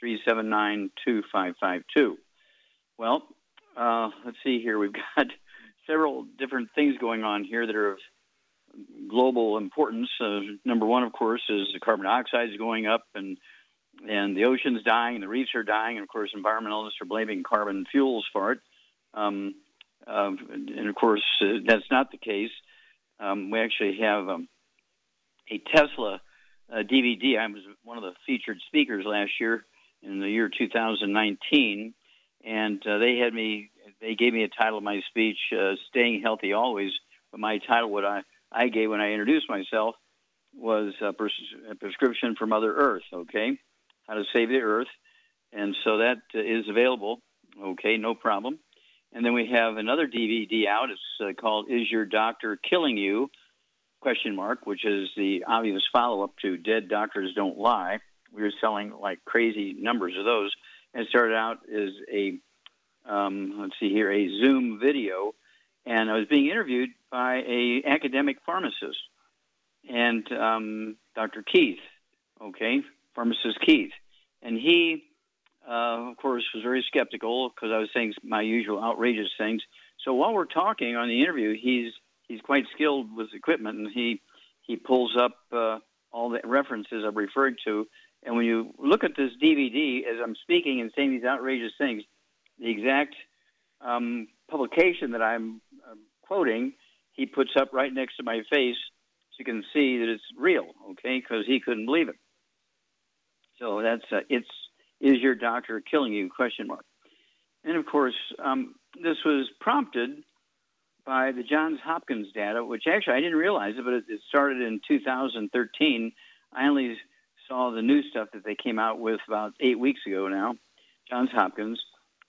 379 2552. Well, uh, let's see here. We've got several different things going on here that are of global importance. Uh, number one, of course, is the carbon dioxide is going up and and the ocean's dying, and the reefs are dying, and of course, environmentalists are blaming carbon fuels for it. Um, uh, and of course, uh, that's not the case. Um, we actually have um, a Tesla uh, DVD. I was one of the featured speakers last year in the year 2019, and uh, they had me. They gave me a title of my speech, uh, "Staying Healthy Always." But my title, what I I gave when I introduced myself, was a, a prescription for Mother Earth. Okay, how to save the Earth, and so that uh, is available. Okay, no problem. And then we have another DVD out. It's uh, called "Is Your Doctor Killing You?" question mark, which is the obvious follow-up to "Dead Doctors Don't Lie." We were selling like crazy numbers of those. And started out as a, um, let's see here, a Zoom video, and I was being interviewed by a academic pharmacist, and um, Dr. Keith, okay, pharmacist Keith, and he, uh, of course, was very skeptical because I was saying my usual outrageous things. So while we're talking on the interview, he's he's quite skilled with equipment, and he he pulls up uh, all the references I'm referring to, and when you look at this DVD, as I'm speaking and saying these outrageous things, the exact um, publication that I'm uh, quoting, he puts up right next to my face, so you can see that it's real. Okay, because he couldn't believe it. So that's uh, it's is your doctor killing you? Question mark. And of course, um, this was prompted by the Johns Hopkins data, which actually I didn't realize it, but it, it started in 2013. I only saw the new stuff that they came out with about eight weeks ago now, Johns Hopkins.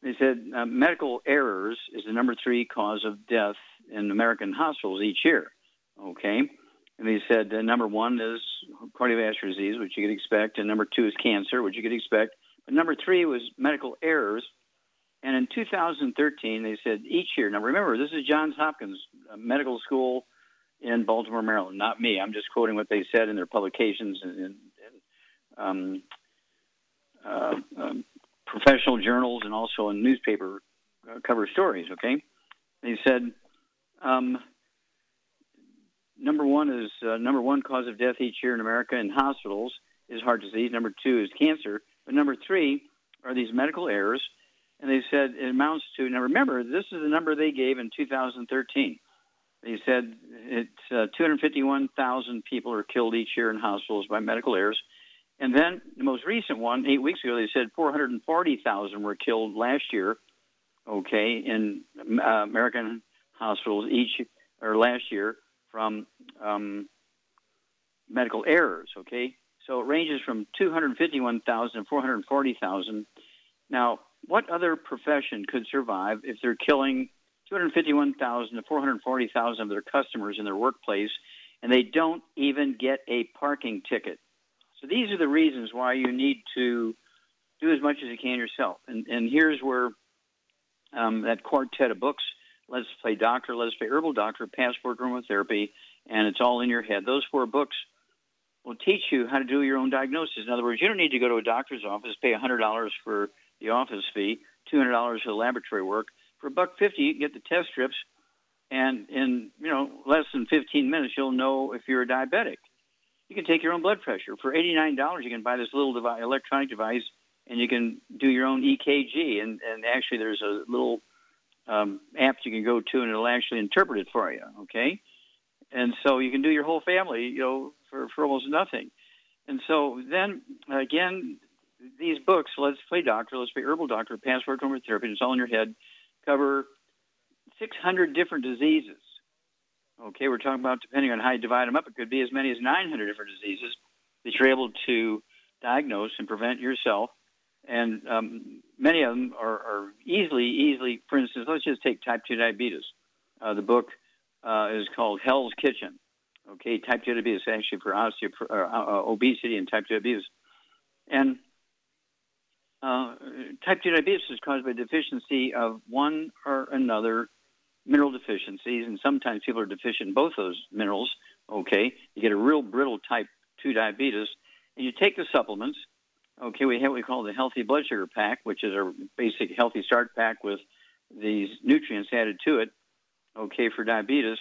They said uh, medical errors is the number three cause of death in American hospitals each year. Okay. And they said uh, number one is cardiovascular disease, which you could expect, and number two is cancer, which you could expect. But number three was medical errors. And in 2013, they said each year. Now remember, this is Johns Hopkins uh, Medical School in Baltimore, Maryland, not me. I'm just quoting what they said in their publications and um, uh, um, professional journals and also in newspaper uh, cover stories. Okay, they said um, number one is uh, number one cause of death each year in America in hospitals is heart disease. Number two is cancer. But number three are these medical errors. And they said it amounts to, now remember, this is the number they gave in 2013. They said it's uh, 251,000 people are killed each year in hospitals by medical errors. And then the most recent one, eight weeks ago, they said 440,000 were killed last year, okay, in uh, American hospitals each or last year from um, medical errors, okay? So it ranges from 251,000 to 440,000. Now, what other profession could survive if they're killing 251,000 to 440,000 of their customers in their workplace and they don't even get a parking ticket? So these are the reasons why you need to do as much as you can yourself. And, and here's where um, that quartet of books, Let's Play Doctor, Let's Play Herbal Doctor, Passport Aromatherapy, and It's All in Your Head. Those four books will teach you how to do your own diagnosis. In other words, you don't need to go to a doctor's office, pay $100 for the office fee, $200 for the laboratory work. For a buck fifty, you can get the test strips, and in you know less than 15 minutes, you'll know if you're a diabetic. You can take your own blood pressure. For $89, you can buy this little device, electronic device, and you can do your own EKG. And, and actually, there's a little um, app you can go to, and it'll actually interpret it for you. Okay, and so you can do your whole family, you know, for for almost nothing. And so then again, these books, Let's Play Doctor, Let's Play Herbal Doctor, to Therapy, it's all in your head, cover 600 different diseases. Okay, we're talking about depending on how you divide them up, it could be as many as 900 different diseases that you're able to diagnose and prevent yourself. And um, many of them are, are, easily, easily, for instance, let's just take type 2 diabetes. Uh, the book uh, is called Hell's Kitchen. Okay, type 2 diabetes actually for osteo- uh, uh, obesity and type 2 diabetes. And uh, type 2 diabetes is caused by deficiency of one or another mineral deficiencies, and sometimes people are deficient both those minerals. Okay, you get a real brittle type 2 diabetes, and you take the supplements. Okay, we have what we call the healthy blood sugar pack, which is our basic healthy start pack with these nutrients added to it. Okay, for diabetes.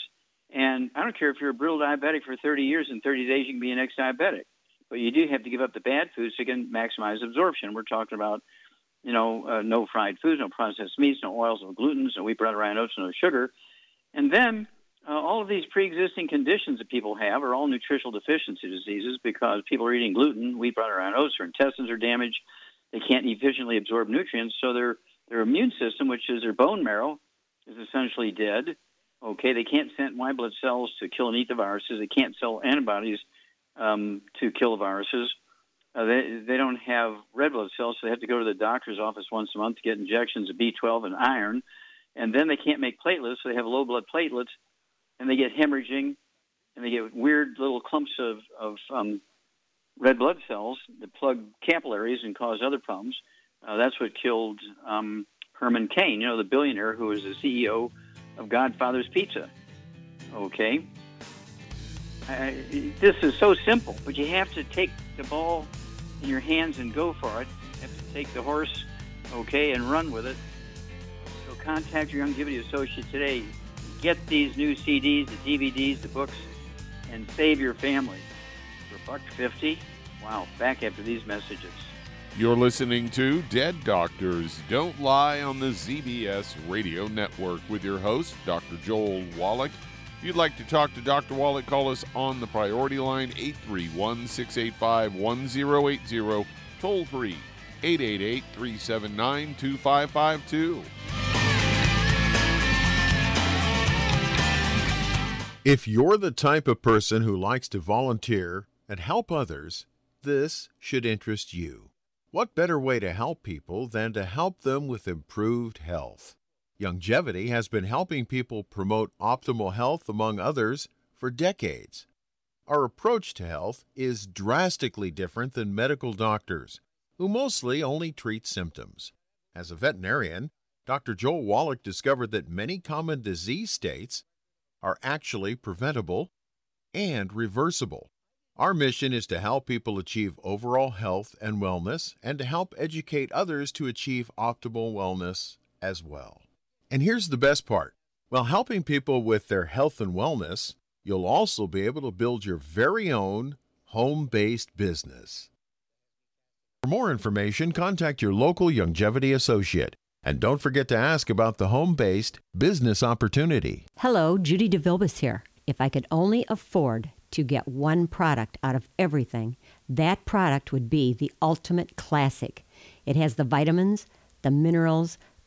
And I don't care if you're a brittle diabetic for 30 years, in 30 days you can be an ex-diabetic. But you do have to give up the bad foods to maximize absorption. We're talking about, you know, uh, no fried foods, no processed meats, no oils, no glutens, no wheat, bread, rye, oats, no sugar. And then uh, all of these pre-existing conditions that people have are all nutritional deficiency diseases because people are eating gluten, wheat, bread, rye, oats, their intestines are damaged. They can't efficiently absorb nutrients, so their their immune system, which is their bone marrow, is essentially dead. Okay, they can't send white blood cells to kill and eat the viruses. They can't sell antibodies um, to kill the viruses. Uh, they they don't have red blood cells, so they have to go to the doctor's office once a month to get injections of B12 and iron, and then they can't make platelets, so they have low blood platelets, and they get hemorrhaging, and they get weird little clumps of of um, red blood cells that plug capillaries and cause other problems. Uh, that's what killed um, Herman Cain, you know, the billionaire who was the CEO of Godfather's Pizza. Okay, this is so simple, but you have to take the ball in your hands and go for it. You have to take the horse, okay, and run with it. So contact your Youngevity associate today. Get these new CDs, the DVDs, the books, and save your family. For buck fifty. Wow, back after these messages. You're listening to Dead Doctors Don't Lie on the ZBS Radio Network with your host, Dr. Joel Wallach. If you'd like to talk to Dr. Wallach, call us on the priority line 831 685 1080, toll free 888 379 2552. If you're the type of person who likes to volunteer and help others, this should interest you. What better way to help people than to help them with improved health? Youngevity has been helping people promote optimal health, among others, for decades. Our approach to health is drastically different than medical doctors, who mostly only treat symptoms. As a veterinarian, Dr. Joel Wallach discovered that many common disease states are actually preventable and reversible. Our mission is to help people achieve overall health and wellness and to help educate others to achieve optimal wellness as well. And here's the best part while helping people with their health and wellness, you'll also be able to build your very own home based business. For more information, contact your local Youngevity associate. And don't forget to ask about the home based business opportunity. Hello, Judy DeVilbus here. If I could only afford to get one product out of everything, that product would be the ultimate classic. It has the vitamins, the minerals,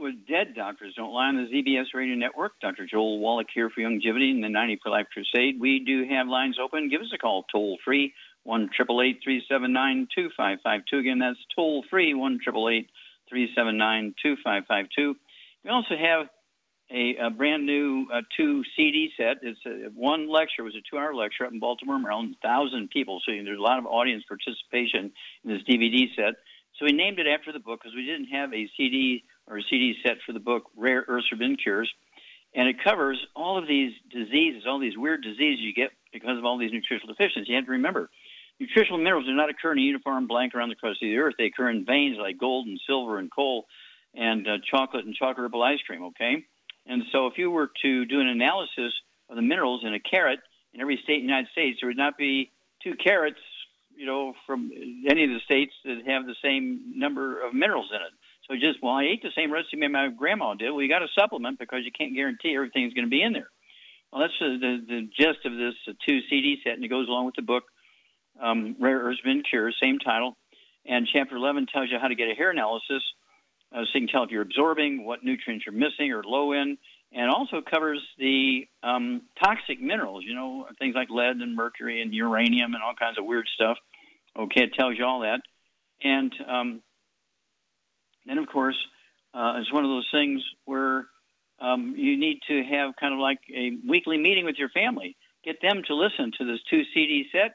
with Dead Doctors Don't Lie on the ZBS Radio Network. Dr. Joel Wallach here for Youngevity and the 90 for Life Crusade. We do have lines open. Give us a call toll free, 1 379 2552. Again, that's toll free, 1 379 2552. We also have a, a brand new uh, two CD set. It's a, one lecture. It was a two-hour lecture up in Baltimore, Maryland. Thousand people, so there's a lot of audience participation in this DVD set. So we named it after the book because we didn't have a CD or CD set for the book Rare Forbidden Cures, and it covers all of these diseases, all these weird diseases you get because of all these nutritional deficiencies. You have to remember, nutritional minerals do not occur in a uniform blank around the crust of the earth. They occur in veins like gold and silver and coal and uh, chocolate and chocolate ripple ice cream. Okay, and so if you were to do an analysis of the minerals in a carrot in every state in the United States, there would not be two carrots, you know, from any of the states that have the same number of minerals in it. So just, well, I ate the same recipe my grandma did. Well, you got to supplement because you can't guarantee everything's going to be in there. Well, that's the, the, the gist of this uh, two CD set, and it goes along with the book, um, Rare Earths Forbidden Cures, same title. And chapter 11 tells you how to get a hair analysis uh, so you can tell if you're absorbing, what nutrients you're missing or low in, and also covers the um, toxic minerals, you know, things like lead and mercury and uranium and all kinds of weird stuff. Okay, it tells you all that. And um, then, of course, uh, it's one of those things where um, you need to have kind of like a weekly meeting with your family. Get them to listen to this two CD set,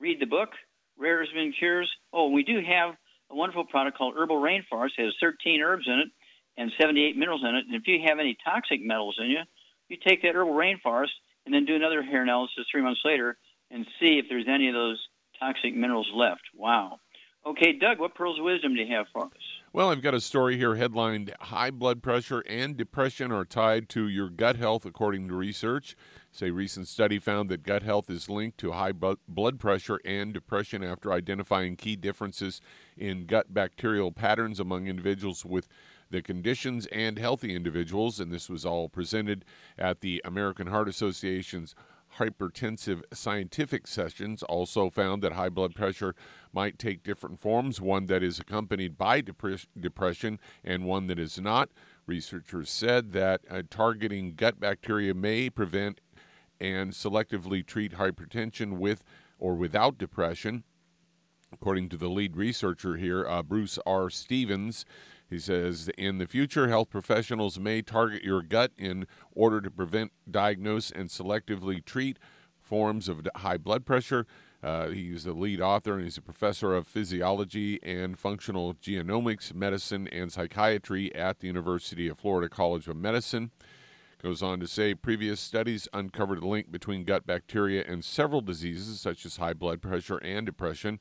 read the book, Rare Earths Forbidden Cures. Oh, we do have a wonderful product called Herbal Rainforest. It has 13 herbs in it and 78 minerals in it. And if you have any toxic metals in you, you take that Herbal Rainforest and then do another hair analysis three months later and see if there's any of those toxic minerals left. Wow. Okay, Doug, what pearls of wisdom do you have for us? Well, I've got a story here headlined High Blood Pressure and Depression are tied to your gut health, according to research. A recent study found that gut health is linked to high blood pressure and depression after identifying key differences in gut bacterial patterns among individuals with the conditions and healthy individuals. And this was all presented at the American Heart Association's hypertensive scientific sessions also found that high blood pressure might take different forms one that is accompanied by depression and one that is not. Researchers said that uh, targeting gut bacteria may prevent and selectively treat hypertension with or without depression. According to the lead researcher here, uh, Bruce R. Stevens, he says in the future, health professionals may target your gut in order to prevent, diagnose, and selectively treat forms of high blood pressure. Uh, he's the lead author and he's a professor of physiology and functional genomics, medicine, and psychiatry at the University of Florida College of Medicine. Goes on to say previous studies uncovered a link between gut bacteria and several diseases such as high blood pressure and depression.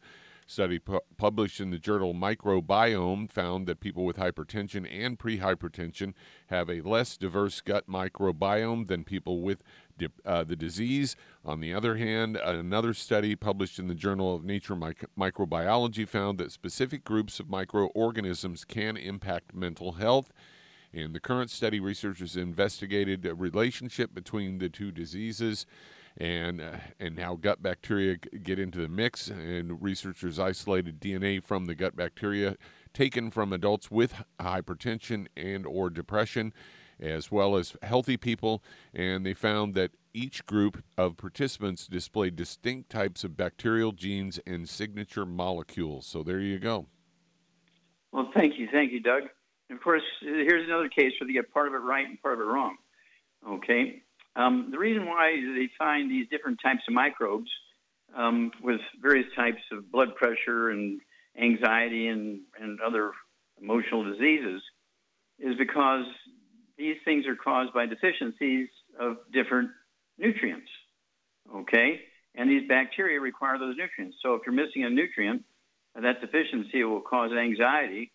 Study pu- published in the journal Microbiome found that people with hypertension and prehypertension have a less diverse gut microbiome than people with di- uh, the disease. On the other hand, another study published in the Journal of Nature Microbiology found that specific groups of microorganisms can impact mental health. In the current study, researchers investigated a relationship between the two diseases and uh, and how gut bacteria get into the mix. And researchers isolated DNA from the gut bacteria taken from adults with hypertension and or depression as well as healthy people and they found that each group of participants displayed distinct types of bacterial genes and signature molecules so there you go well thank you thank you doug of course, here's another case where they get part of it right and part of it wrong. Okay? Um, the reason why they find these different types of microbes um, with various types of blood pressure and anxiety and, and other emotional diseases is because these things are caused by deficiencies of different nutrients. Okay? And these bacteria require those nutrients. So if you're missing a nutrient, that deficiency will cause anxiety,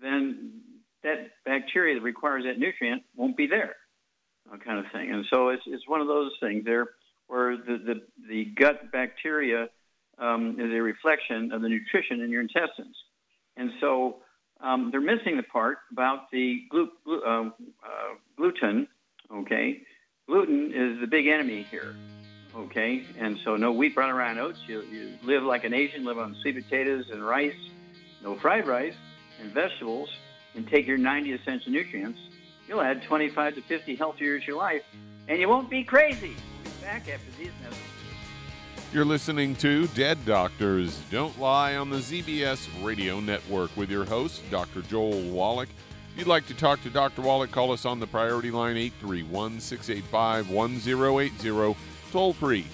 then that bacteria that requires that nutrient won't be there, kind of thing. And so it's, it's one of those things there where the, the, the gut bacteria um, is a reflection of the nutrition in your intestines. And so um, they're missing the part about the glu- glu- uh, uh, gluten, okay? Gluten is the big enemy here, okay? And so no wheat, brown, rye, oats. You, you live like an Asian, live on sweet potatoes and rice, no fried rice, and vegetables, and take your 90 essential nutrients, you'll add 25 to 50 healthy years to your life, and you won't be crazy. Back after these. You're listening to Dead Doctors Don't Lie on the ZBS Radio Network with your host, Dr. Joel Wallach. If you'd like to talk to Dr. Wallach, call us on the priority line 831 685 1080, toll free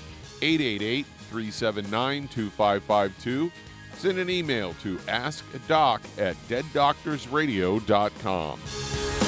888 379 2552. Send an email to askdoc at deaddoctorsradio.com.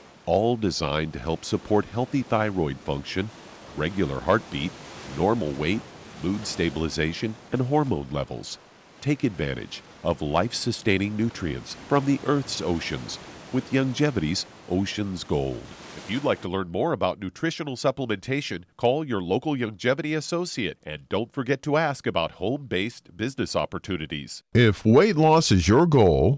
all designed to help support healthy thyroid function, regular heartbeat, normal weight, mood stabilization, and hormone levels. Take advantage of life sustaining nutrients from the Earth's oceans with Youngevity's Ocean's Gold. If you'd like to learn more about nutritional supplementation, call your local Youngevity associate and don't forget to ask about home based business opportunities. If weight loss is your goal,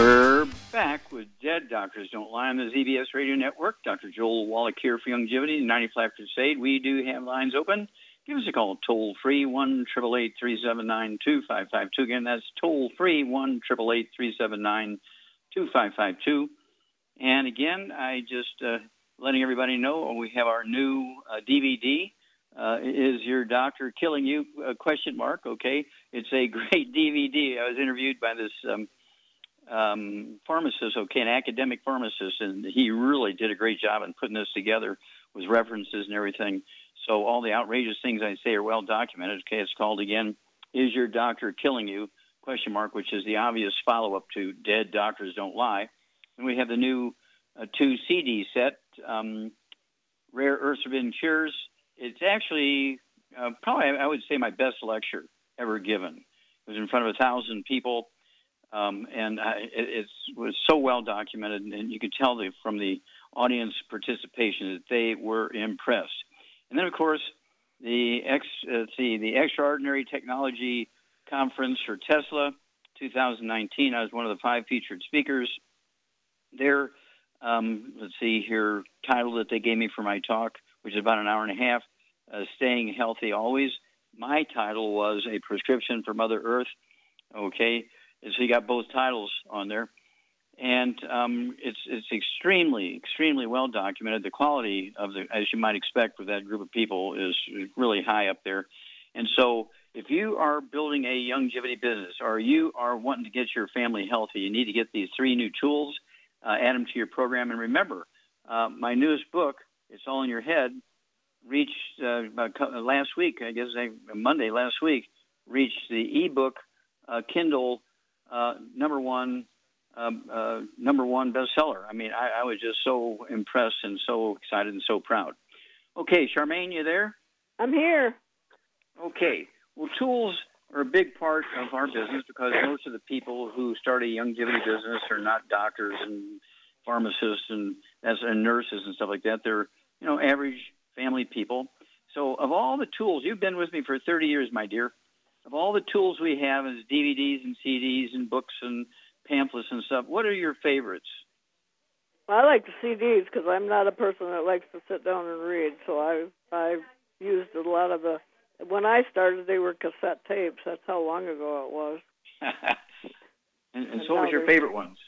We're back with Dead Doctors Don't Lie on the ZBS Radio Network. Dr. Joel Wallach here for Youngevity, 90 Flat Crusade. We do have lines open. Give us a call toll free, 1 2552. Again, that's toll free, 1 2552. And again, I just uh, letting everybody know we have our new uh, DVD. Uh, is your doctor killing you? Uh, question mark. Okay, it's a great DVD. I was interviewed by this um, um, pharmacist, okay, an academic pharmacist, and he really did a great job in putting this together with references and everything. So all the outrageous things I say are well documented. Okay, it's called again, "Is Your Doctor Killing You?" Question mark, which is the obvious follow-up to "Dead Doctors Don't Lie." And we have the new uh, two CD set, um, "Rare Earths Forbidden Cures." It's actually uh, probably I would say my best lecture ever given. It was in front of a thousand people Um, and I, it, was so well documented, and you could tell the, from the audience participation that they were impressed. And then, of course, the ex, uh, the Extraordinary Technology Conference for Tesla 2019. I was one of the five featured speakers. Their um, let's see here title that they gave me for my talk, which is about an hour and a half, uh, staying healthy always. My title was a prescription for Mother Earth. Okay, so you got both titles on there, and um, it's it's extremely extremely well documented. The quality of the, as you might expect with that group of people, is really high up there, and so. If you are building a Youngevity business or you are wanting to get your family healthy, you need to get these three new tools, uh, add them to your program. And remember, uh, my newest book, It's All in Your Head, reached uh, last week, I guess Monday last week, reached the ebook uh, Kindle uh, number one um, uh, number one bestseller. I mean, I, I, was just so impressed and so excited and so proud. Okay, Charmaine, you there? I'm here. Okay. Well, tools are a big part of our business because most of the people who start a Youngevity business are not doctors and pharmacists and as and nurses and stuff like that. They're you know average family people. So, of all the tools, you've been with me for 30 years, my dear. Of all the tools we have as DVDs and CDs and books and pamphlets and stuff, what are your favorites? I like the CDs because I'm not a person that likes to sit down and read. So I I've used a lot of the. When I started, they were cassette tapes. That's how long ago it was. and, and, and so, what was your favorite ones?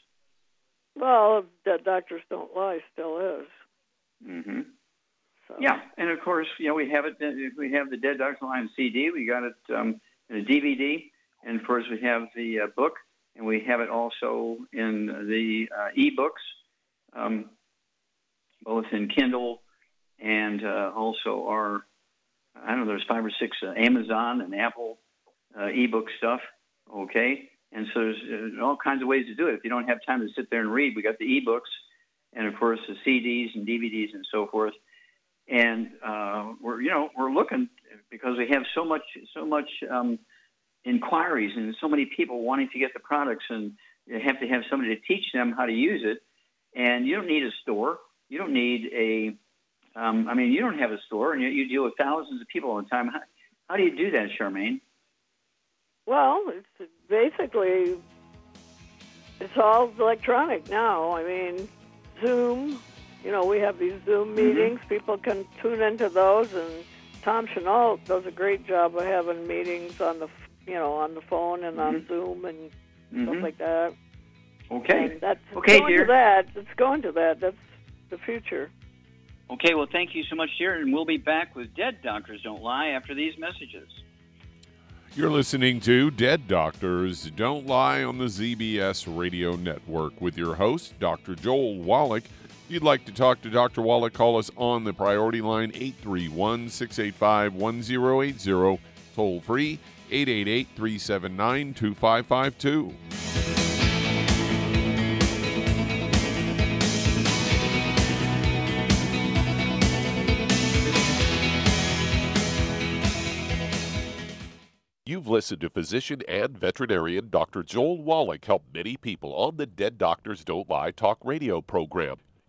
Well, Dead Doctors Don't Lie still is. Mm-hmm. So. Yeah, and of course, you know, we have it. We have the Dead Doctors Don't Lie CD. We got it um, in a DVD, and of course, we have the uh, book, and we have it also in the uh, e-books, um, both in Kindle and uh, also our. I don't know. There's five or six uh, Amazon and Apple uh, ebook stuff. Okay, and so there's all kinds of ways to do it. If you don't have time to sit there and read, we got the e-books, and of course the CDs and DVDs and so forth. And uh, we're you know we're looking because we have so much so much um, inquiries and so many people wanting to get the products, and you have to have somebody to teach them how to use it. And you don't need a store. You don't need a um, I mean, you don't have a store, and you, you deal with thousands of people all the time. How, how do you do that, Charmaine? Well, it's basically it's all electronic now. I mean, Zoom. You know, we have these Zoom mm-hmm. meetings. Mm-hmm. People can tune into those, and Tom Chenault does a great job of having meetings on the you know on the phone and mm-hmm. on Zoom and mm-hmm. stuff like that. Okay. And that's okay, going dear. to that. It's going to that. That's the future. Okay, well, thank you so much, dear, and we'll be back with Dead Doctors Don't Lie after these messages. You're listening to Dead Doctors Don't Lie on the ZBS Radio Network with your host, Dr. Joel Wallach. If you'd like to talk to Dr. Wallach, call us on the priority line 831 685 1080, toll free 888 379 2552. You've listened to physician and veterinarian Dr. Joel Wallach help many people on the Dead Doctors Don't Lie talk radio program.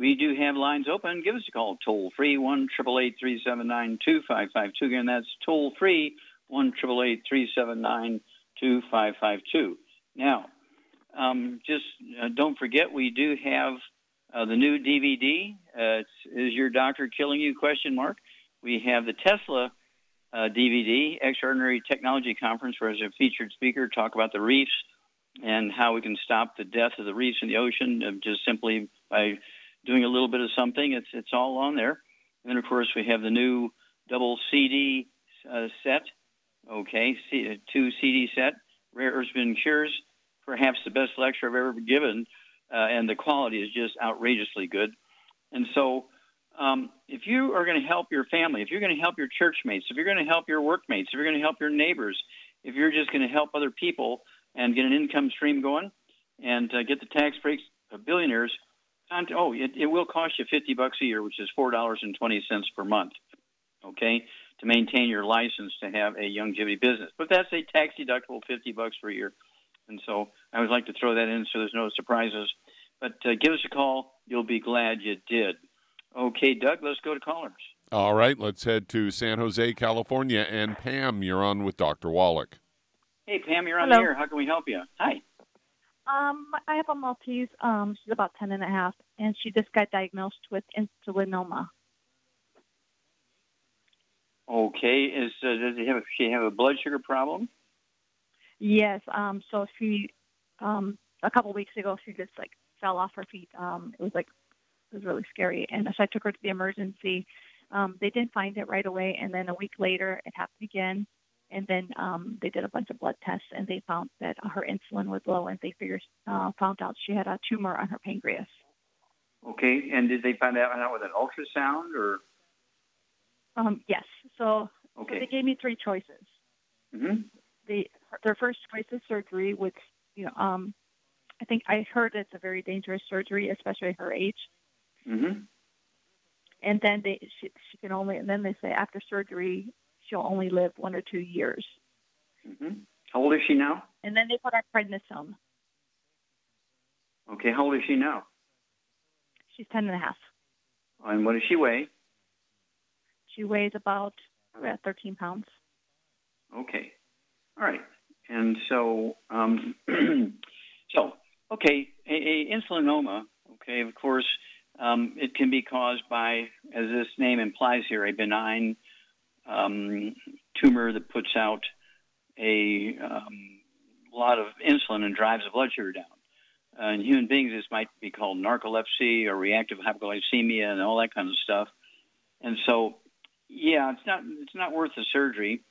We do have lines open. Give us a call toll free one triple eight three seven nine two five five two. Again, that's toll free one triple eight three seven nine two five five two. Now, um, just uh, don't forget we do have uh, the new DVD. Uh, is your doctor killing you? Question mark. We have the Tesla uh, DVD, Extraordinary Technology Conference, where as a featured speaker talk about the reefs and how we can stop the death of the reefs in the ocean uh, just simply by doing a little bit of something. It's it's all on there. And then of course we have the new double CD uh, set. Okay, C- two CD set. Rare Earths Bin Cures, perhaps the best lecture I've ever given, uh, and the quality is just outrageously good. And so, um, if you are going to help your family, if you're going to help your church mates, if you're going to help your workmates, if you're going to help your neighbors, if you're just going to help other people and get an income stream going and uh, get the tax breaks of billionaires, oh, it, it will cost you 50 bucks a year, which is $4.20 per month, okay, to maintain your license to have a Youngevity business. But that's a tax deductible 50 bucks per year. And so I always like to throw that in so there's no surprises. But uh, give us a call. You'll be glad you did. Okay, Doug, let's go to callers. All right, let's head to San Jose, California. And Pam, you're on with Dr. Wallach. Hey, Pam, you're on Hello. the air. How can we help you? Hi. Um, I have a Maltese. Um, she's about ten and a half, and she just got diagnosed with insulinoma. Okay. Is uh, does she have she have a blood sugar problem? Yes. Um, so she, um, a couple weeks ago, she just like fell off her feet. Um, it was like it was really scary, and so I took her to the emergency. Um, they didn't find it right away, and then a week later, it happened again. And then um, they did a bunch of blood tests, and they found that her insulin was low, and they figured uh, found out she had a tumor on her pancreas. Okay. And did they find that out with an ultrasound or? Um, yes. So, so Okay. they gave me three choices. hmm The their first choice is surgery, which you know, um, I think I heard it's a very dangerous surgery, especially her age. hmm And then they she, she can only and then they say after surgery she'll only live one or two years. hmm How old is she now? And then they put her prednisone. Okay. How old is she now? She's ten and a half. And what does she weigh? She weighs about uh, 13 pounds. Okay. All right. And so, um, so okay, a, a insulinoma. Okay, of course, um, it can be caused by, as this name implies here, a benign um, tumor that puts out a um, lot of insulin and drives the blood sugar down. Uh, in human beings, this might be called narcolepsy or reactive hypoglycemia and all that kind of stuff. And so, yeah, it's not it's not worth the surgery.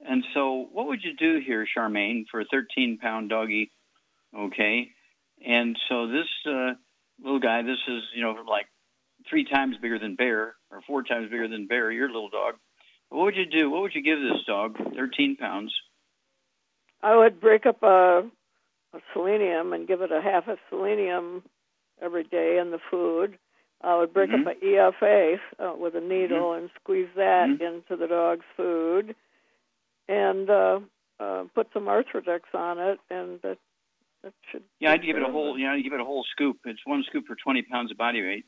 And so, what would you do here, Charmaine, for a 13 pound doggy? Okay. And so, this uh, little guy, this is, you know, like three times bigger than Bear or four times bigger than Bear, your little dog. What would you do? What would you give this dog, 13 pounds? I would break up a, a selenium and give it a half of selenium every day in the food. I would break Mhm. up an EFA uh, with a needle Mm-hmm. and squeeze that Mhm. into the dog's food, and uh, uh, put some Arthrydex on it, and that that should. Yeah, I'd give it a whole. Know, I'd give it a whole scoop. It's one scoop for 20 pounds of body weight.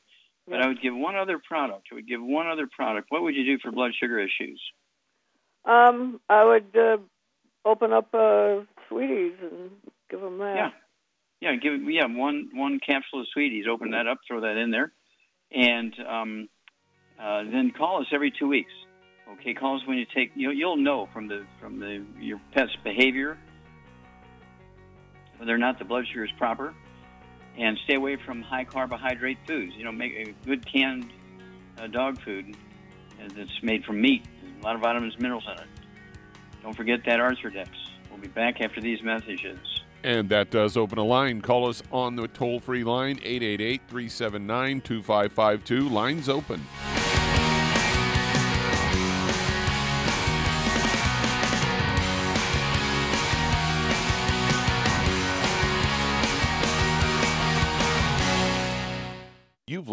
But I would give one other product. I would give one other product. What would you do for blood sugar issues? Um, I would uh, open up uh, sweeties and give them that. Yeah, yeah. Give. Yeah, one one capsule of sweeties. Open that up. Throw that in there, and um, uh, then call us every two weeks. Okay, call us when you take. You'll, you'll know from the from the your pet's behavior whether or not the blood sugar is proper, and stay away from high carbohydrate foods. You know, make a good canned uh, dog food uh, that's made from meat. A lot of vitamins, minerals in it. Don't forget that Arthrydex. We'll be back after these messages. And that does open a line. Call us on the toll free line, 888 379 2552. Lines open.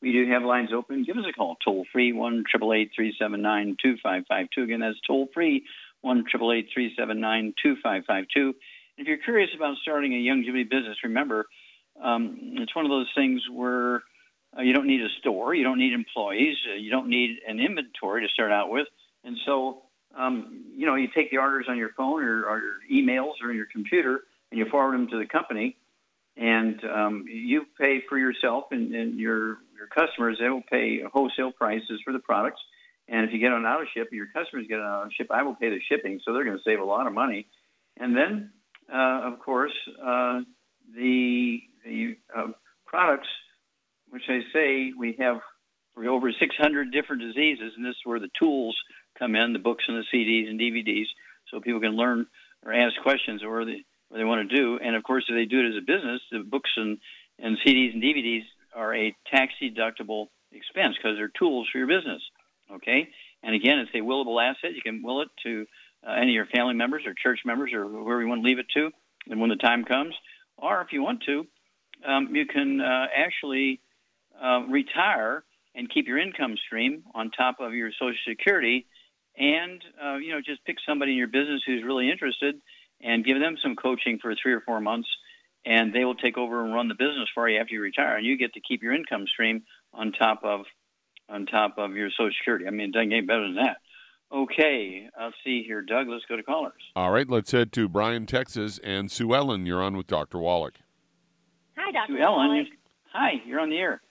We do have lines open. Give us a call, toll free, 1 379 2552. Again, that's toll free, 1 379 2552. If you're curious about starting a Youngevity business, remember, um, it's one of those things where uh, you don't need a store, you don't need employees, uh, you don't need an inventory to start out with. And so, um, you know, you take the orders on your phone or, or your emails or your computer and you forward them to the company and um, you pay for yourself and, and your your customers they will pay wholesale prices for the products. And if you get on auto ship your customers get on auto ship i will pay the shipping. So they're going to save a lot of money. And then uh, of course uh, the the uh, products which i say we have over 600 different diseases and this is where the tools come in the books and the cds and dvds so people can learn or ask questions or they, what they want to do. And of course, if they do it as a business, the books and, and CDs and DVDs are a tax deductible expense because they're tools for your business. Okay? And again, it's a willable asset. You can will it to uh, any of your family members or church members or whoever you want to leave it to, and when the time comes. Or if you want to, um, you can uh, actually uh, retire and keep your income stream on top of your Social Security, and uh, you know just pick somebody in your business who's really interested and give them some coaching for three or four months, and they will take over and run the business for you after you retire, and you get to keep your income stream on top of on top of your Social Security. I mean, it doesn't get better than that. Okay, I'll see here, Doug. Let's go to callers. All right, let's head to Bryan, Texas, and Sue Ellen. You're on with Dr. Wallach. Hi, Dr. Sue Ellen, Wallach. you- hi, you're on the air.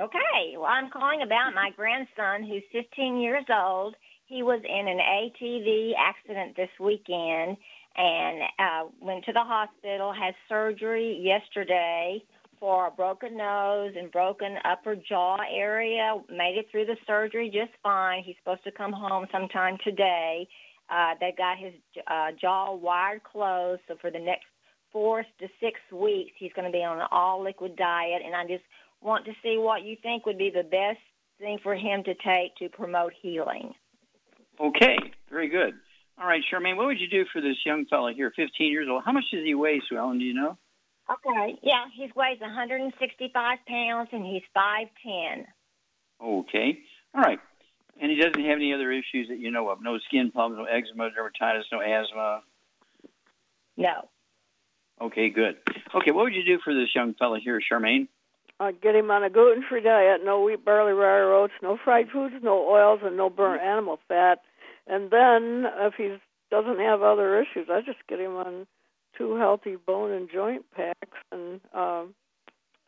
Okay, well, I'm calling about my grandson who's 15 years old. He was in an ATV accident this weekend and uh, went to the hospital, had surgery yesterday for a broken nose and broken upper jaw area. Made it through the surgery just fine. He's supposed to come home sometime today. Uh, they got his uh, jaw wired closed, so for the next four to six weeks, he's going to be on an all liquid diet. And I just want to see what you think would be the best thing for him to take to promote healing. Okay, very good. All right, Charmaine, what would you do for this young fellow here, 15 years old? How much does he weigh, Sue Ellen? Do you know? Okay. Yeah, he weighs 165 pounds and he's 5'10. Okay. All right. And he doesn't have any other issues that you know of? No skin problems, no eczema, dermatitis, no asthma? No. Okay, good. Okay, what would you do for this young fellow here, Charmaine? Uh, get him on a gluten-free diet, no wheat, barley, rye, oats, no fried foods, no oils, and no burnt animal fat. And then, if he doesn't have other issues, I just get him on two healthy bone and joint packs. And um,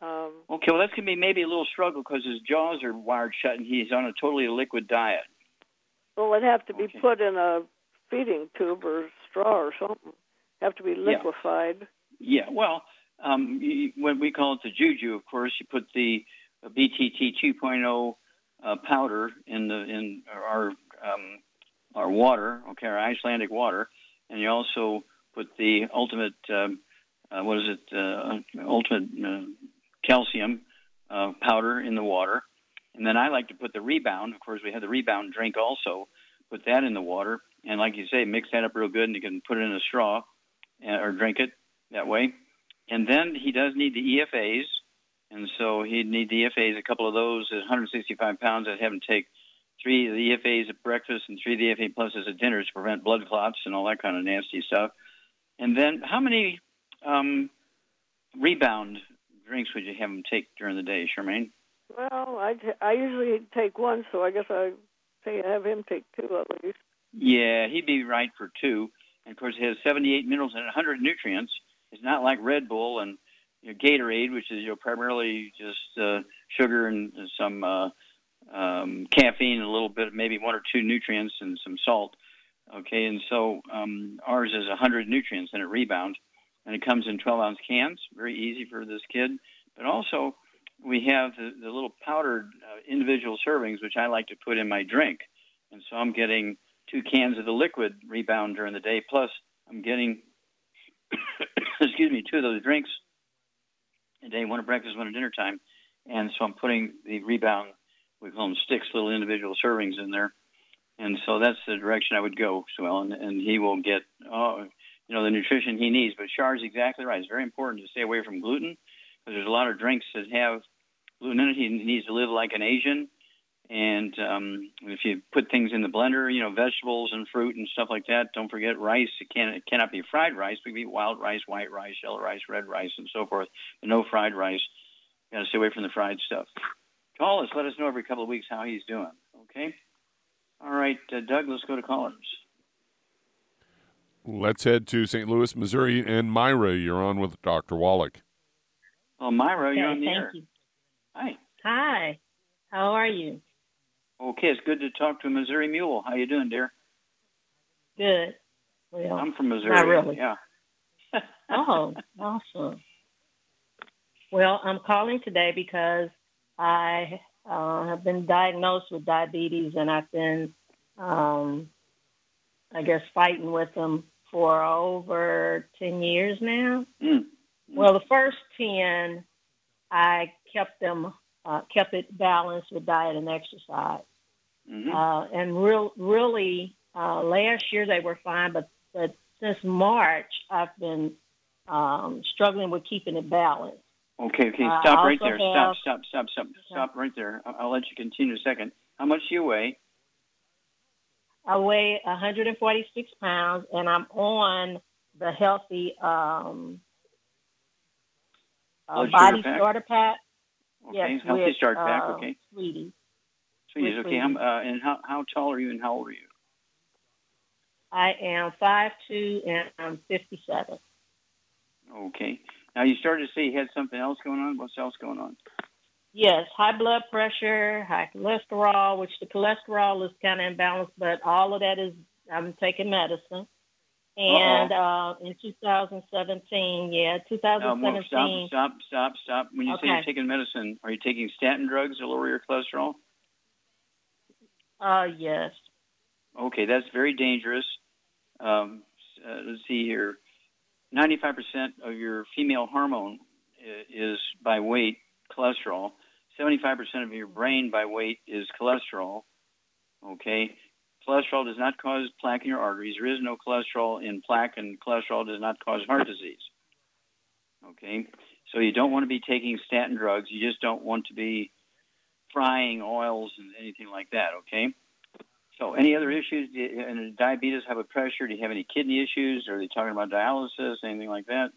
um, Okay, well, that's going to be maybe a little struggle because his jaws are wired shut and he's on a totally liquid diet. well, it'd have to be put in a feeding tube or straw or something. Have to be liquefied. Yeah, yeah. well, um, you, what we call it the juju, of course, you put the uh, BTT 2.0 uh, powder in the in our um, our water, okay, our Icelandic water, and you also put the ultimate um, uh, what is it, uh, ultimate uh, calcium uh, powder in the water, and then I like to put the rebound. Of course, we have the rebound drink also. Put that in the water, and like you say, mix that up real good, and you can put it in a straw uh, or drink it that way. And then he does need the EFAs, and so he'd need the EFAs, a couple of those at 165 pounds. I'd have him take three of the EFAs at breakfast and three of the EFA pluses at dinner to prevent blood clots and all that kind of nasty stuff. And then how many um, rebound drinks would you have him take during the day, Charmaine? Well, I I usually take one, so I guess I say have him take two at least. Yeah, he'd be right for two. And of course, it has 78 minerals and 100 nutrients. It's not like Red Bull and you know, Gatorade, which is you know primarily just uh, sugar and some uh, um, caffeine, a little bit, maybe one or two nutrients and some salt. Okay, and so um, ours is 100 nutrients and it rebounds, and it comes in 12 ounce cans. Very easy for this kid. But also, we have the, the little powdered uh, individual servings, which I like to put in my drink. And so I'm getting two cans of the liquid rebound during the day, plus I'm getting, excuse me, two of those drinks a day, one at breakfast, one at dinner time. And so I'm putting the rebound, we call them sticks, little individual servings in there. And so that's the direction I would go, Sue Ellen, and he will get, oh, you know, the nutrition he needs. But Char's exactly right. It's very important to stay away from gluten because there's a lot of drinks that have gluten in it. He needs to live like an Asian. And um, if you put things in the blender, you know, vegetables and fruit and stuff like that, don't forget rice. It, can, it cannot be fried rice. We can eat wild rice, white rice, yellow rice, red rice, and so forth. But no fried rice. Got to stay away from the fried stuff. Call us. Let us know every couple of weeks how he's doing. Okay? All right, uh, Doug, let's go to callers. Let's head to St. Louis, Missouri, and Myra. You're on with Dr. Wallach. Oh, Myra, you're on the thank air. you. Hi. Hi. How are you? Okay, it's good to talk to a Missouri Mule. How you doing, dear? Good. Well, I'm from Missouri. Not really. Yeah. oh, awesome. Well, I'm calling today because I uh, have been diagnosed with diabetes and I've been um, I guess, fighting with them for over 10 years now. Mm. Well, the first 10, I kept them, uh, kept it balanced with diet and exercise. Mm-hmm. Uh, and real, really, uh, last year they were fine, but, but since March, I've been um, struggling with keeping it balanced. Okay, okay, Uh, stop I right there. Stop, have- stop, stop, stop, stop right there. I- I'll let you continue a second. How much do you weigh? I weigh 146 pounds, and I'm on the healthy um, uh, Blood sugar body pack? starter pack. Okay, Yes, healthy with, start pack. uh, Okay, Sweetie. sweeties. with Okay, sweeties. uh, and how how tall are you and how old are you? I am 5'2", and I'm 57. Okay. Now you started to say he had something else going on. What's else going on? Yes, high blood pressure, high cholesterol, which the cholesterol is kind of imbalanced, but all of that is I'm taking medicine. And uh, in 2017, yeah, Uh, well, 2017. stop, stop, stop, stop. When you say you're taking medicine, are you taking statin drugs to lower your cholesterol? Uh, yes. Okay, that's very dangerous. Um, uh, let's see here. 95% of your female hormone uh, is by weight cholesterol. 75% of your brain by weight is cholesterol. Okay? Cholesterol does not cause plaque in your arteries. There is no cholesterol in plaque, and cholesterol does not cause heart disease. Okay? So you don't want to be taking statin drugs. You just don't want to be frying oils and anything like that. Okay? So, any other issues? And diabetes, high blood pressure? Do you have any kidney issues? Are they talking about dialysis? Anything like that?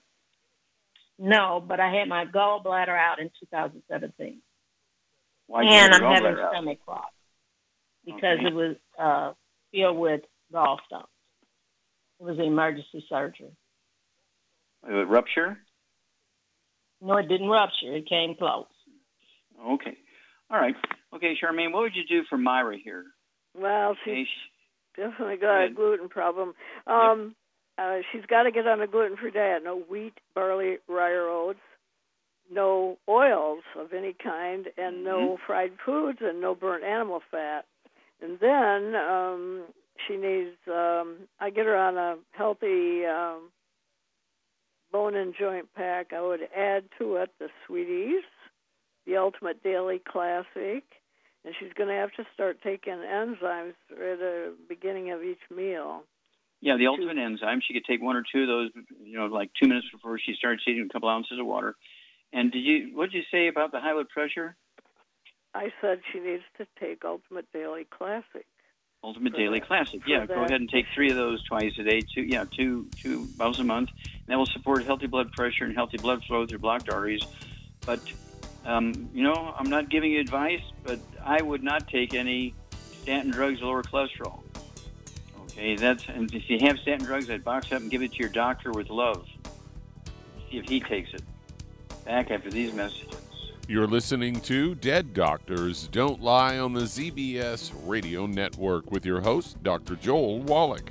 No, but I had my gallbladder out in 2017. Why'd you and I'm having stomach clots because Okay. it was uh, filled with gallstones. It was an emergency surgery. It rupture? No, it didn't rupture. It came close. Okay. All right. Okay, Charmaine, what would you do for Myra here? Well, she's sh- definitely got a gluten problem. Um, uh, she's got to get on a gluten-free diet. No wheat, barley, rye, or oats. No oils of any kind, and no fried foods, and no burnt animal fat. And then um, she needs. Um, I get her on a healthy um, bone and joint pack. I would add to it the sweeties, the Ultimate Daily Classic, and she's going to have to start taking enzymes at the beginning of each meal. yeah, the ultimate enzyme. She could take one or two of those, you know, like two minutes before she starts eating a couple ounces of water. And did you? What did you say about the high blood pressure? I said she needs to take Ultimate Daily Classic. Ultimate Daily that- Classic. Yeah, go ahead and take three of those twice a day. Two, yeah, two two bottles a month. And that will support healthy blood pressure and healthy blood flow through blocked arteries. But um, you know, I'm not giving you advice, but I would not take any statin drugs lower cholesterol. Okay, that's and if you have statin drugs, I'd box up and give it to your doctor with love. See if he takes it. Back after these messages. You're listening to Dead Doctors Don't Lie on the ZBS Radio Network with your host, Dr. Joel Wallach.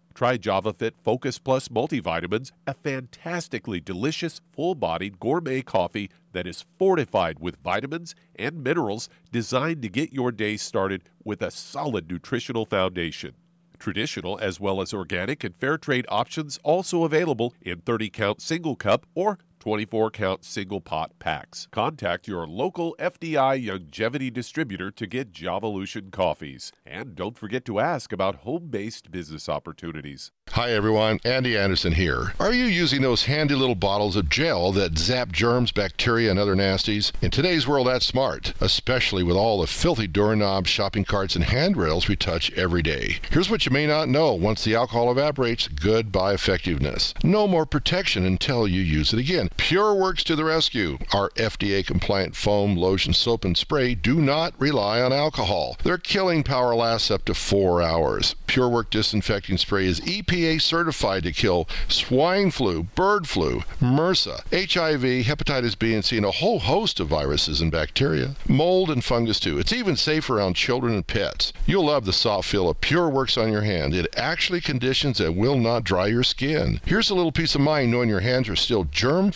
Try JavaFit Focus Plus multivitamins, a fantastically delicious, full bodied gourmet coffee that is fortified with vitamins and minerals designed to get your day started with a solid nutritional foundation. Traditional as well as organic and fair trade options also available in 30 count single cup or 24 count single pot packs. Contact your local FDI Youngevity distributor to get Javalution coffees. And don't forget to ask about home based business opportunities. Hi everyone, Andy Anderson here. Are you using those handy little bottles of gel that zap germs, bacteria, and other nasties? In today's world, that's smart, especially with all the filthy doorknobs, shopping carts, and handrails we touch every day. Here's what you may not know once the alcohol evaporates, goodbye effectiveness. No more protection until you use it again. PureWorks to the rescue. Our FDA compliant foam, lotion, soap, and spray do not rely on alcohol. Their killing power lasts up to four hours. PureWork disinfecting spray is EPA certified to kill swine flu, bird flu, MRSA, HIV, hepatitis B and C, and a whole host of viruses and bacteria. Mold and fungus too. It's even safe around children and pets. You'll love the soft feel of PureWorks on your hand. It actually conditions and will not dry your skin. Here's a little peace of mind knowing your hands are still germ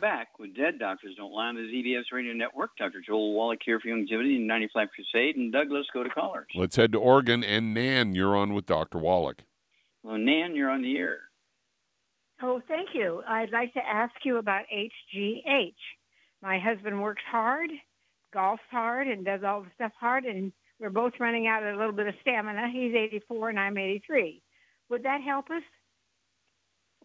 back with Dead Doctors Don't Lie on the ZBS Radio Network. Dr. Joel Wallach here for Youngevity and 95 Crusade. And Douglas, go to callers. Let's head to Oregon. And Nan, you're on with Dr. Wallach. Well, Nan, you're on the air. Oh, thank you. I'd like to ask you about HGH. My husband works hard, golfs hard, and does all the stuff hard, and we're both running out of a little bit of stamina. He's 84 and I'm 83. Would that help us?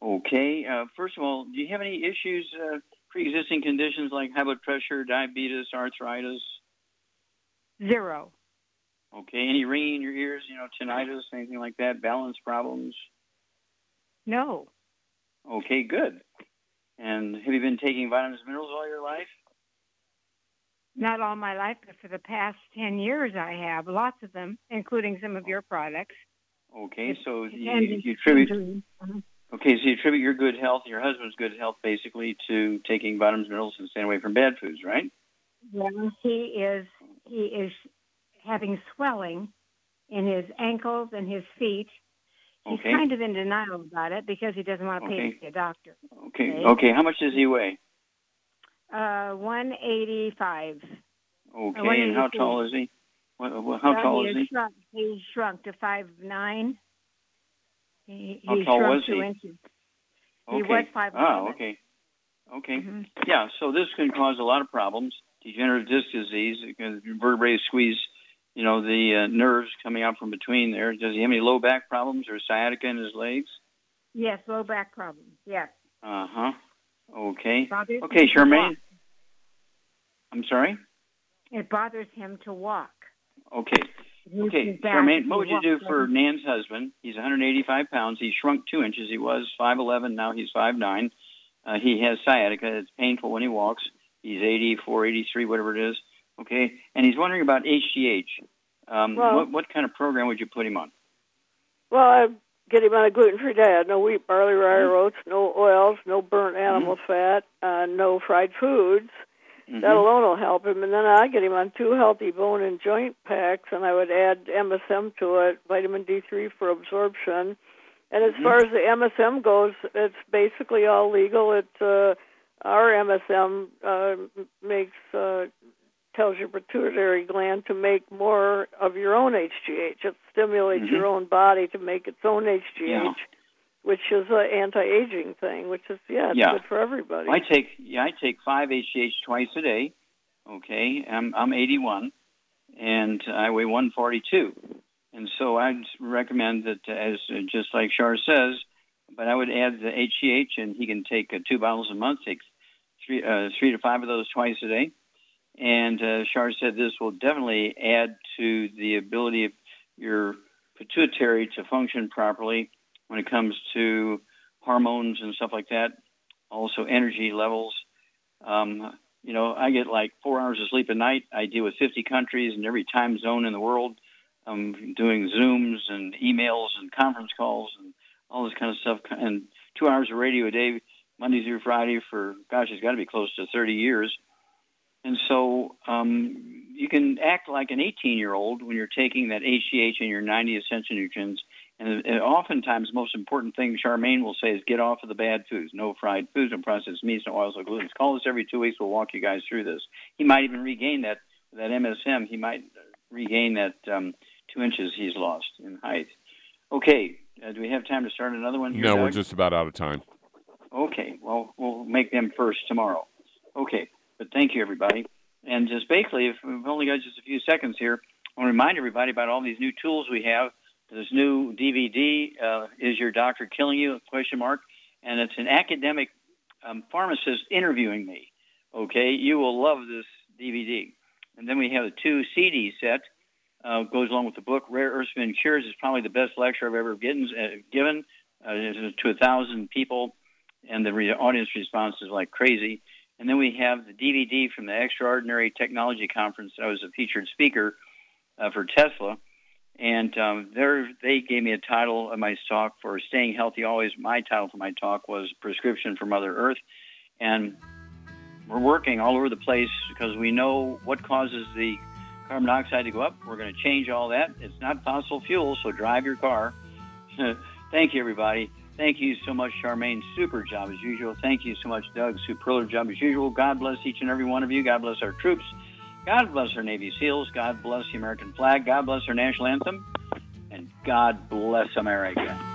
Okay. Uh, first of all, do you have any issues, uh, pre-existing conditions like high blood pressure, diabetes, arthritis? Zero. Okay. Any ringing in your ears? You know, tinnitus, anything like that? Balance problems? No. Okay. Good. And have you been taking vitamins and minerals all your life? Not all my life, but for the past 10 years I have, lots of them, including some of your products. Okay. So you, you attribute. Mhm. Okay, so you attribute your good health, your husband's good health, basically to taking vitamins, minerals, and staying away from bad foods, right? Yeah, he is he is having swelling in his ankles and his feet. He's Okay. kind of in denial about it because he doesn't want to pay Okay. to see a doctor. Okay. Okay. Okay. How much does he weigh? Uh, one eighty five. Okay. And how tall is he? What, what, how tall is he? Shrunk, he shrunk to five nine. He, How he tall was two he? inches. He Okay. was five Oh, okay. Okay. Mm-hmm. Yeah. So this can cause a lot of problems. Degenerative disc disease, vertebrae squeeze, you know, the uh, nerves coming out from between there. Does he have any low back problems or sciatica in his legs? Yes, low back problems. Yes. Uh huh. Okay. Okay, Charmaine. I'm sorry. It bothers him to walk. Okay. Moves Okay, his Charmaine, what would you do for Nan's husband? He's 185 pounds. He shrunk two inches. He was 5'11. Now he's 5'9. Uh, he has sciatica. It's painful when he walks. He's 84, 83, whatever it is. Okay, and he's wondering about HGH. Um, Well- what, what kind of program would you put him on? Well, I'd get him on a gluten-free diet. No wheat, barley, rye, Mm-hmm. oats, no oils, no burnt animal fat, uh, no fried foods. Mm-hmm. That alone will help him. And then I get him on two healthy bone and joint packs, and I would add MSM to it, vitamin D3 for absorption. And as Mm-hmm. far as the MSM goes, it's basically all legal. It uh, our MSM uh, makes uh, tells your pituitary gland to make more of your own HGH. It stimulates Mhm. your own body to make its own HGH. Yeah. Which is an anti-aging thing, which is yeah, it's Yeah. good for everybody. I take yeah, I take five HGH twice a day. Okay, I'm I'm 81, and I weigh 142, and so I'd recommend that as just like Shar says, but I would add the HGH, and he can take uh, two bottles a month, take three uh, three to five of those twice a day. And uh, Shar said this will definitely add to the ability of your pituitary to function properly when it comes to hormones and stuff like that. Also, energy levels. Um, you know, I get like four hours of sleep a night. I deal with 50 countries and every time zone in the world. I'm doing Zooms and emails and conference calls and all this kind of stuff. And two hours of radio a day, Monday through Friday for, gosh, it's got to be close to 30 years. And so um, you can act like an 18 year old when you're taking that HGH and your 90 essential nutrients. And, and oftentimes, the most important thing Charmaine will say is get off of the bad foods. No fried foods, no processed meats, no oils, no gluten. Call us every two weeks. We'll walk you guys through this. He might even regain that that MSM. He might regain that um, two inches he's lost in height. Okay, uh, do we have time to start another one? Here, No, we're just about out of time. Okay, well, we'll make them first tomorrow. Okay, but thank you, everybody. And just basically, if we've only got just a few seconds here, I want to remind everybody about all these new tools we have. This new DVD, uh, Is Your Doctor Killing You? Question mark. And it's an academic um, pharmacist interviewing me. Okay, you will love this DVD. And then we have a two CD set, uh, goes along with the book. Rare Earth Spin Cures is probably the best lecture I've ever given, uh, given uh, to a thousand people and the re- audience response is like crazy. And then we have the DVD from the Extraordinary Technology Conference. I was a featured speaker uh, for Tesla, and um, there they gave me a title of my talk for Staying Healthy Always. My title for my talk was Prescription for Mother Earth, and we're working all over the place because we know what causes the carbon dioxide to go up. We're going to change all that. It's not fossil fuel, so drive your car. Thank you, everybody. Thank you so much, Charmaine. Super job as usual. Thank you so much, Doug. Superlative job as usual. God bless each and every one of you. God bless our troops. God bless our Navy SEALs. God bless the American flag. God bless our national anthem. And God bless America.